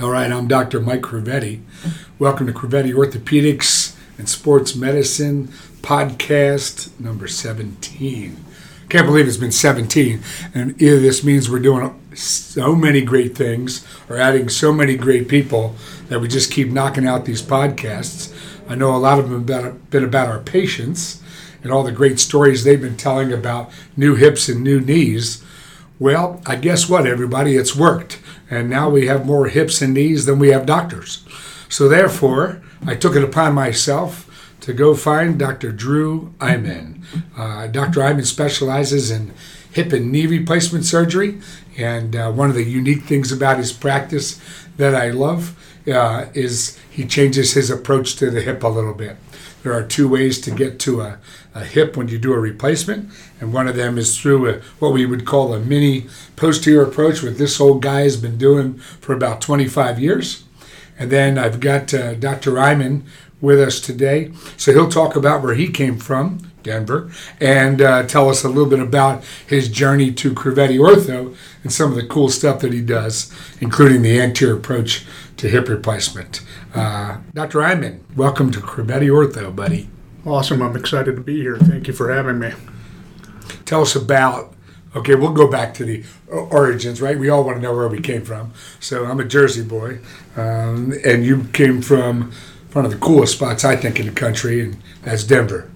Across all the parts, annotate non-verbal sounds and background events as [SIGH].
All right, I'm Dr. Mike Crovetti. Welcome to Crovetti Orthopedics and Sports Medicine podcast number 17. Can't believe it's been 17, and either this means we're doing so many great things or adding so many great people that we just keep knocking out these podcasts. I know a lot of them have been about our patients and all the great stories they've been telling about new hips and new knees. Well, I guess what, everybody? It's worked. And now we have more hips and knees than we have doctors. So therefore, I took it upon myself to go find Dr. Drew Iman. Uh, Dr. Iman specializes in hip and knee replacement surgery. And uh, one of the unique things about his practice that I love uh, is he changes his approach to the hip a little bit. There are two ways to get to a, a hip when you do a replacement, and one of them is through a, what we would call a mini posterior approach, what this old guy has been doing for about 25 years. And then I've got uh, Dr. Iman with us today. So he'll talk about where he came from, Denver, and uh, tell us a little bit about his journey to Crovetti Ortho and some of the cool stuff that he does, including the anterior approach to hip replacement. Uh, Dr. Iman, welcome to Crovetti Ortho, buddy. Awesome. I'm excited to be here. Thank you for having me. Tell us about Okay, we'll go back to the origins, right? We all want to know where we came from. So I'm a Jersey boy, um, and you came from one of the coolest spots I think in the country, and that's Denver.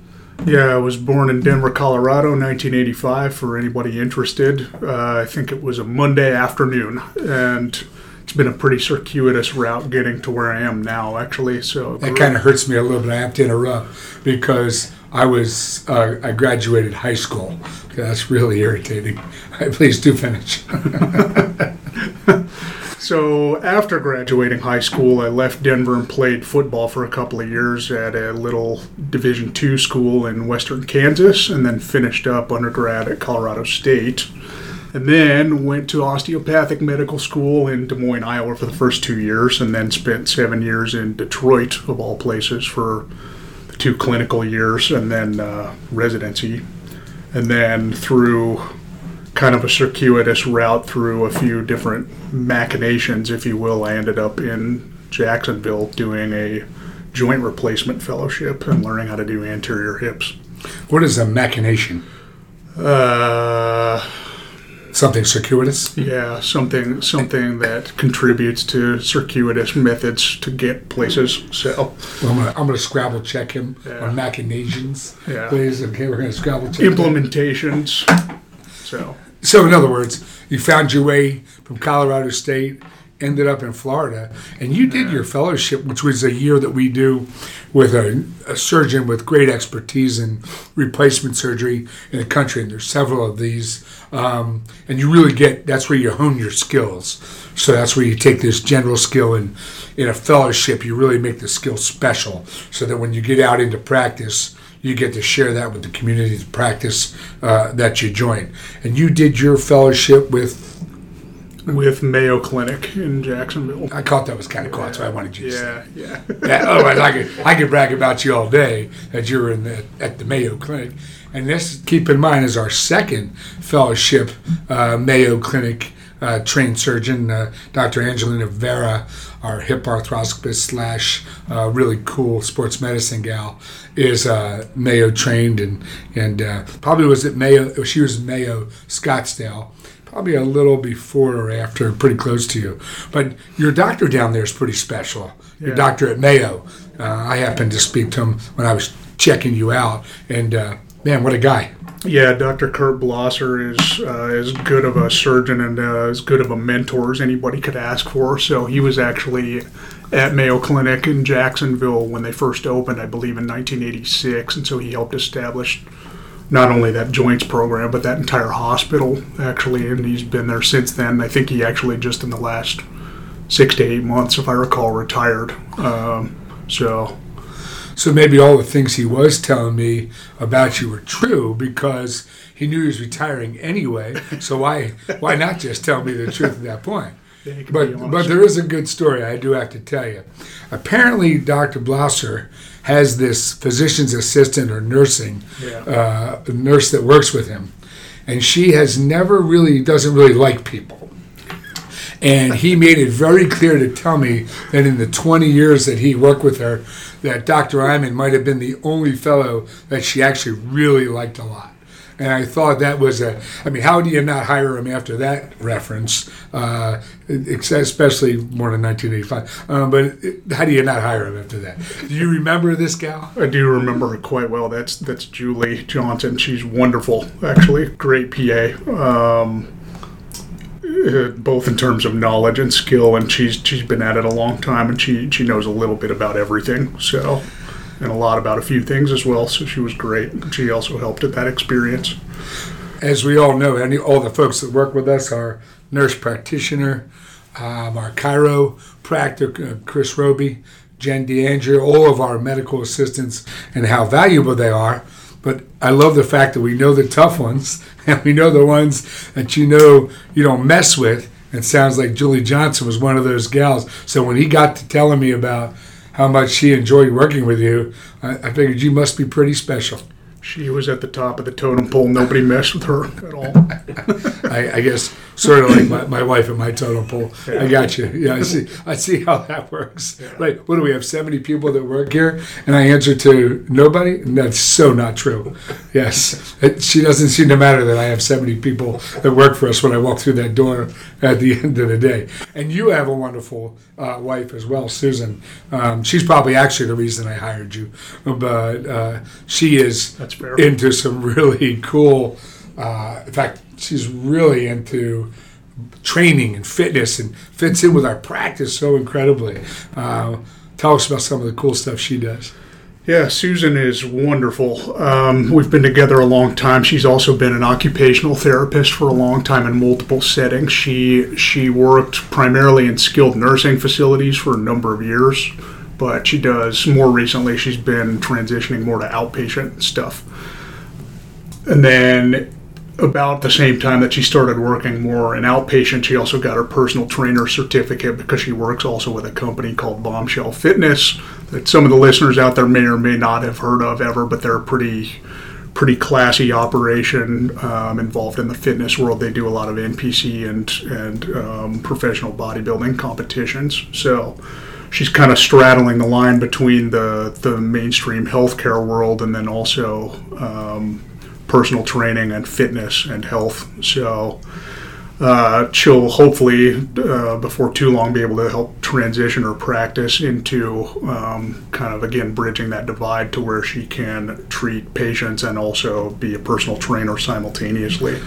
Yeah, I was born in Denver, Colorado, 1985. For anybody interested, uh, I think it was a Monday afternoon, and it's been a pretty circuitous route getting to where I am now. Actually, so that kind of hurts me a little bit. I have to interrupt because I was uh, I graduated high school. That's really irritating. [LAUGHS] Please do finish. [LAUGHS] so after graduating high school, I left Denver and played football for a couple of years at a little Division two school in Western Kansas, and then finished up undergrad at Colorado State. And then went to osteopathic medical school in Des Moines, Iowa for the first two years, and then spent seven years in Detroit, of all places, for the two clinical years and then uh, residency. And then through kind of a circuitous route through a few different machinations, if you will, I ended up in Jacksonville doing a joint replacement fellowship and learning how to do anterior hips. What is a machination? Uh, Something circuitous? Yeah, something something that contributes to circuitous methods to get places. So well, I'm gonna I'm gonna Scrabble check him yeah. on machinations. Yeah. Please. Okay, we're gonna Scrabble check implementations. Him. So so in other words, you found your way from Colorado State ended up in Florida, and you did your fellowship, which was a year that we do with a, a, surgeon with great expertise in replacement surgery in the country. And there's several of these, um, and you really get that's where you hone your skills. So that's where you take this general skill and in a fellowship, you really make the skill special, so that when you get out into practice. You get to share that with the community of practice uh, that you join. And you did your fellowship with with Mayo Clinic in Jacksonville. I thought that was kind of cool. That's why I wanted you to yeah, Yeah, [LAUGHS] yeah. Otherwise, I could I could brag about you all day that you were in the at the Mayo Clinic. And this, keep in mind, is our second fellowship uh, Mayo Clinic uh, trained surgeon, uh, Dr. Angelina Vera, our hip arthroscopist slash uh, really cool sports medicine gal, is uh, Mayo trained and and uh, probably was at Mayo. She was Mayo Scottsdale probably a little before or after, pretty close to you. But your doctor down there is pretty special. Yeah. Your doctor at Mayo. Uh, I happened to speak to him when I was checking you out, and uh, man, what a guy! Yeah, Dr. Kurt Blosser is uh, as good of a surgeon and uh, as good of a mentor as anybody could ask for. So he was actually at Mayo Clinic in Jacksonville when they first opened, I believe, in 1986, and so he helped establish not only that joints program, but that entire hospital actually. And he's been there since then. I think he actually just in the last six to eight months, if I recall, retired. Um, so. So maybe all the things he was telling me about you were true because he knew he was retiring anyway. So why why not just tell me the truth at that point? Yeah, but but there is a good story I do have to tell you. Apparently, Dr. Blosser has this physician's assistant or nursing yeah. uh, nurse that works with him, and she has never really doesn't really like people. And he made it very clear to tell me that in the 20 years that he worked with her, that Dr. Iman might have been the only fellow that she actually really liked a lot. And I thought that was a, I mean, how do you not hire him after that reference, uh, especially more than 1985? Um, but how do you not hire him after that? Do you remember this gal? I do remember her quite well. That's that's Julie Johnson. She's wonderful, actually. Great PA. Um, both in terms of knowledge and skill, and she's she's been at it a long time, and she she knows a little bit about everything. So and a lot about a few things as well. So she was great. She also helped at that experience. As we all know, any all the folks that work with us are nurse practitioner, um, our chiropractor, uh, Chris Roby, Jen DeAndrea, all of our medical assistants, and how valuable they are. But I love the fact that we know the tough ones, [LAUGHS] and we know the ones that you know you don't mess with. It sounds like Julie Johnson was one of those gals. So when he got to telling me about how much she enjoyed working with you, I, I figured you must be pretty special. She was at the top of the totem pole. Nobody messed with her at all. [LAUGHS] I, I, guess sort of like my, my wife and my totem pole. Yeah. I got you. Yeah, I see. I see how that works. Yeah. Right. What do we have? Seventy people that work here, and I answer to nobody. And that's so not true. Yes, it, she doesn't seem to matter that I have seventy people that work for us when I walk through that door at the [LAUGHS] end of the day. And you have a wonderful uh, wife as well, Susan. Um, she's probably actually the reason I hired you, but uh, she is. That's into some really cool. Uh, in fact, she's really into training and fitness and fits in with our practice so incredibly. Uh, tell us about some of the cool stuff she does. Yeah, Susan is wonderful. Um, we've been together a long time. She's also been an occupational therapist for a long time in multiple settings. She she worked primarily in skilled nursing facilities for a number of years but she does more recently. She's been transitioning more to outpatient stuff. And then about the same time that she started working more in outpatient, she also got her personal trainer certificate because she works also with a company called Bombshell Fitness that some of the listeners out there may or may not have heard of ever, but they're a pretty pretty classy operation um, involved in the fitness world. They do a lot of NPC and and um, professional bodybuilding competitions. So she's kind of straddling the line between the the mainstream healthcare world and then also um, personal training and fitness and health. So. Uh, she'll hopefully, uh, before too long, be able to help transition her practice into um, kind of again bridging that divide to where she can treat patients and also be a personal trainer simultaneously.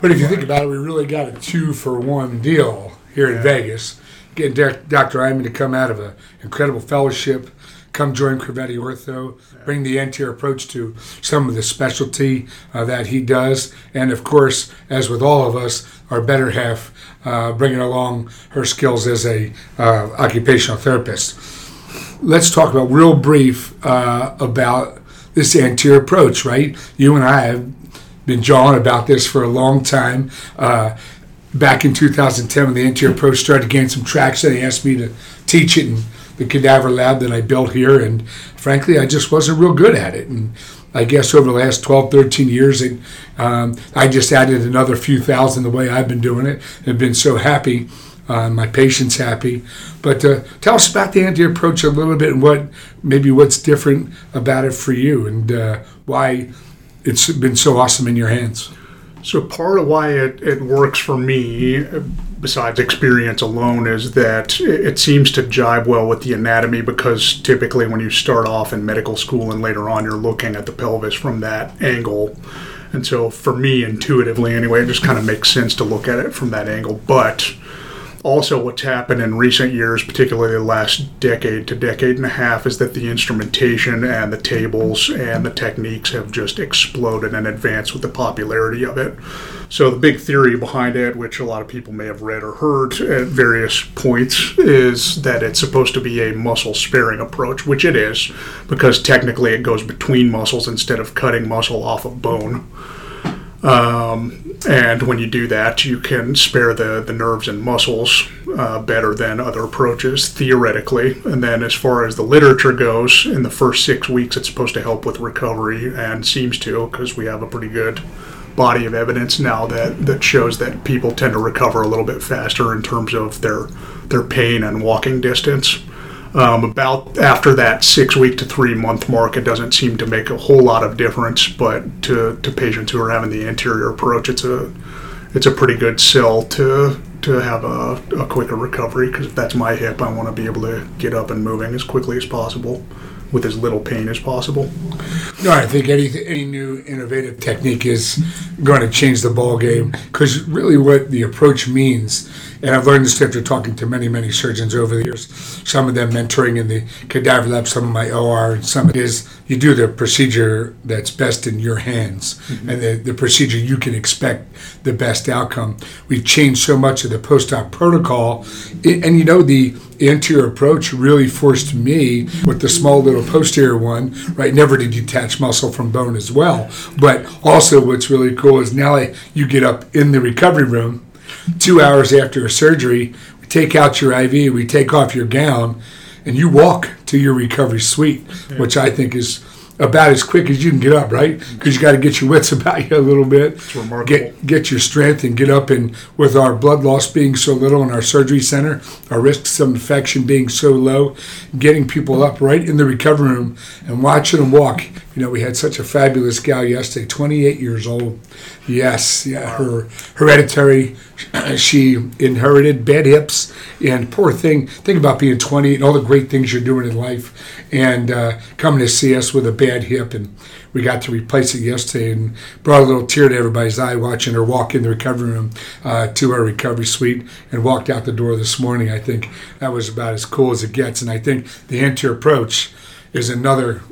But if you think about it, we really got a two for one deal here in Vegas get Dr. Iman to come out of an incredible fellowship, come join Crovetti Ortho, bring the anterior approach to some of the specialty uh, that he does, and of course, as with all of us, our better half, uh, bringing along her skills as a uh, occupational therapist. Let's talk about real brief uh, about this anterior approach. Right, you and I have been jawing about this for a long time. Uh, back in 2010 when the anterior approach started to gain some traction. They asked me to teach it in the cadaver lab that I built here, and frankly, I just wasn't real good at it. And I guess over the last 12, 13 years, it, um, I just added another few thousand the way I've been doing it. I've been so happy. Uh, my patient's happy. But uh, tell us about the anterior approach a little bit and what maybe what's different about it for you and uh, why it's been so awesome in your hands. So part of why it, it works for me, besides experience alone, is that it seems to jibe well with the anatomy because typically when you start off in medical school and later on you're looking at the pelvis from that angle. And so for me, intuitively anyway, it just kind of makes sense to look at it from that angle. But also, what's happened in recent years, particularly the last decade to decade and a half, is that the instrumentation and the tables and the techniques have just exploded and advanced with the popularity of it. So, the big theory behind it, which a lot of people may have read or heard at various points, is that it's supposed to be a muscle sparing approach, which it is, because technically it goes between muscles instead of cutting muscle off of bone. Um, and when you do that, you can spare the, the nerves and muscles uh, better than other approaches, theoretically. And then, as far as the literature goes, in the first six weeks, it's supposed to help with recovery and seems to because we have a pretty good body of evidence now that, that shows that people tend to recover a little bit faster in terms of their their pain and walking distance. Um, about after that six week to three month mark, it doesn't seem to make a whole lot of difference. But to, to patients who are having the anterior approach, it's a it's a pretty good sell to to have a, a quicker recovery because if that's my hip, I want to be able to get up and moving as quickly as possible with as little pain as possible. No, I think any any new innovative technique is going to change the ball game because really what the approach means, and I've learned this after talking to many many surgeons over the years. Some of them mentoring in the cadaver lab, some of my OR, and some is you do the procedure that's best in your hands mm-hmm. and the, the procedure you can expect the best outcome. We've changed so much of the post-op protocol, and, and you know the anterior approach really forced me with the small little posterior one, right? Never to detach muscle from bone as well. But also, what's really cool is now you get up in the recovery room two hours after a surgery, we take out your IV, we take off your gown, and you walk to your recovery suite, which I think is about as quick as you can get up, right? Because you got to get your wits [LAUGHS] about you a little bit. It's remarkable. Get get your strength and get up. And with our blood loss being so little in our surgery center, our risks of infection being so low, getting people up right in the recovery room and watching them walk. You know, we had such a fabulous gal yesterday, 28 years old. Yes, yeah, her hereditary. [CLEARS THROAT] She inherited bad hips, and poor thing. Think about being 20 and all the great things you're doing in life, and uh, coming to see us with a bad hip, and we got to replace it yesterday, and brought a little tear to everybody's eye watching her walk in the recovery room uh, to our recovery suite, and walked out the door this morning. I think that was about as cool as it gets, and I think the anterior approach is another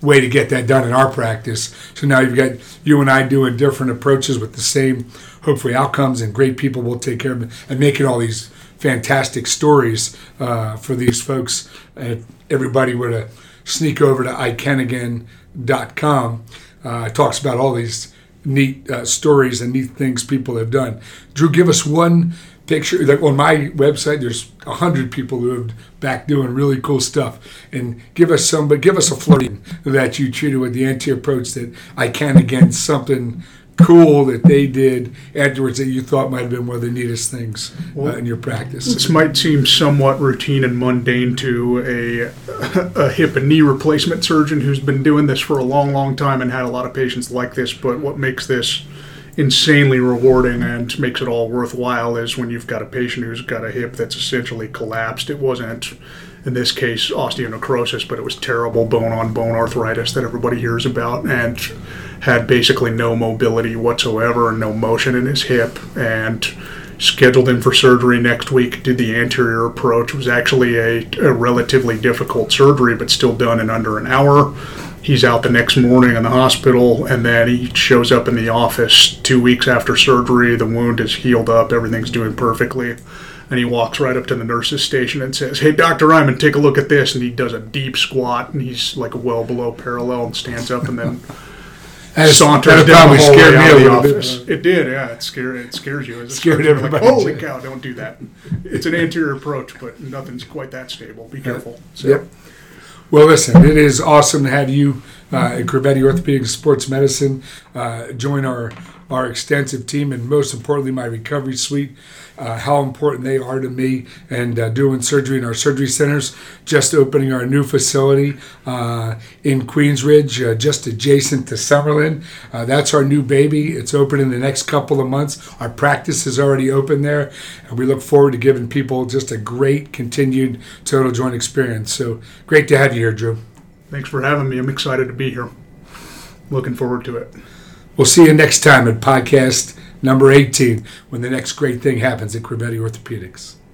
way to get that done in our practice. So now you've got you and I doing different approaches with the same, hopefully, outcomes, and great people will take care of it and making all these fantastic stories uh, for these folks. If everybody were to sneak over to iCanAgain.com, uh, talks about all these neat uh, stories and neat things people have done. Drew, give us one picture. Like on my website, there's a hundred people who have back doing really cool stuff. And give us some, but give us a flirting that you treated with the anti approach that I can against something cool that they did afterwards that you thought might have been one of the neatest things uh, in your practice? This might seem somewhat routine and mundane to a, a hip and knee replacement surgeon who's been doing this for a long, long time and had a lot of patients like this. But what makes this insanely rewarding and makes it all worthwhile is when you've got a patient who's got a hip that's essentially collapsed. It wasn't in this case osteonecrosis, but it was terrible bone on bone arthritis that everybody hears about and had basically no mobility whatsoever and no motion in his hip and scheduled him for surgery next week did the anterior approach it was actually a, a relatively difficult surgery but still done in under an hour he's out the next morning in the hospital and then he shows up in the office two weeks after surgery the wound is healed up everything's doing perfectly and he walks right up to the nurse's station and says, "Hey, Doctor Iman, take a look at this." And he does a deep squat, and he's like well below parallel, and stands up, and then [LAUGHS] saunters down the hallway out of the office. Bit. It did, yeah. It scared it scares you. It scared everybody. Like, Holy cow! Don't do that. It's an anterior approach, but nothing's quite that stable. Be careful. So. Yep. Well, listen, it is awesome to have you uh, at Crovetti Orthopedic Sports Medicine uh, join our our extensive team, and most importantly, my recovery suite uh, how important they are to me and uh, doing surgery in our surgery centers. Just opening our new facility uh, in Queensridge, uh, just adjacent to Summerlin. Uh, that's our new baby. It's open in the next couple of months. Our practice is already open there, and we look forward to giving people just a great continued total joint experience. So great to have you here, Drew. Thanks for having me. I'm excited to be here. Looking forward to it. We'll see you next time at podcast number 18 when the next great thing happens at Crovetti Orthopedics.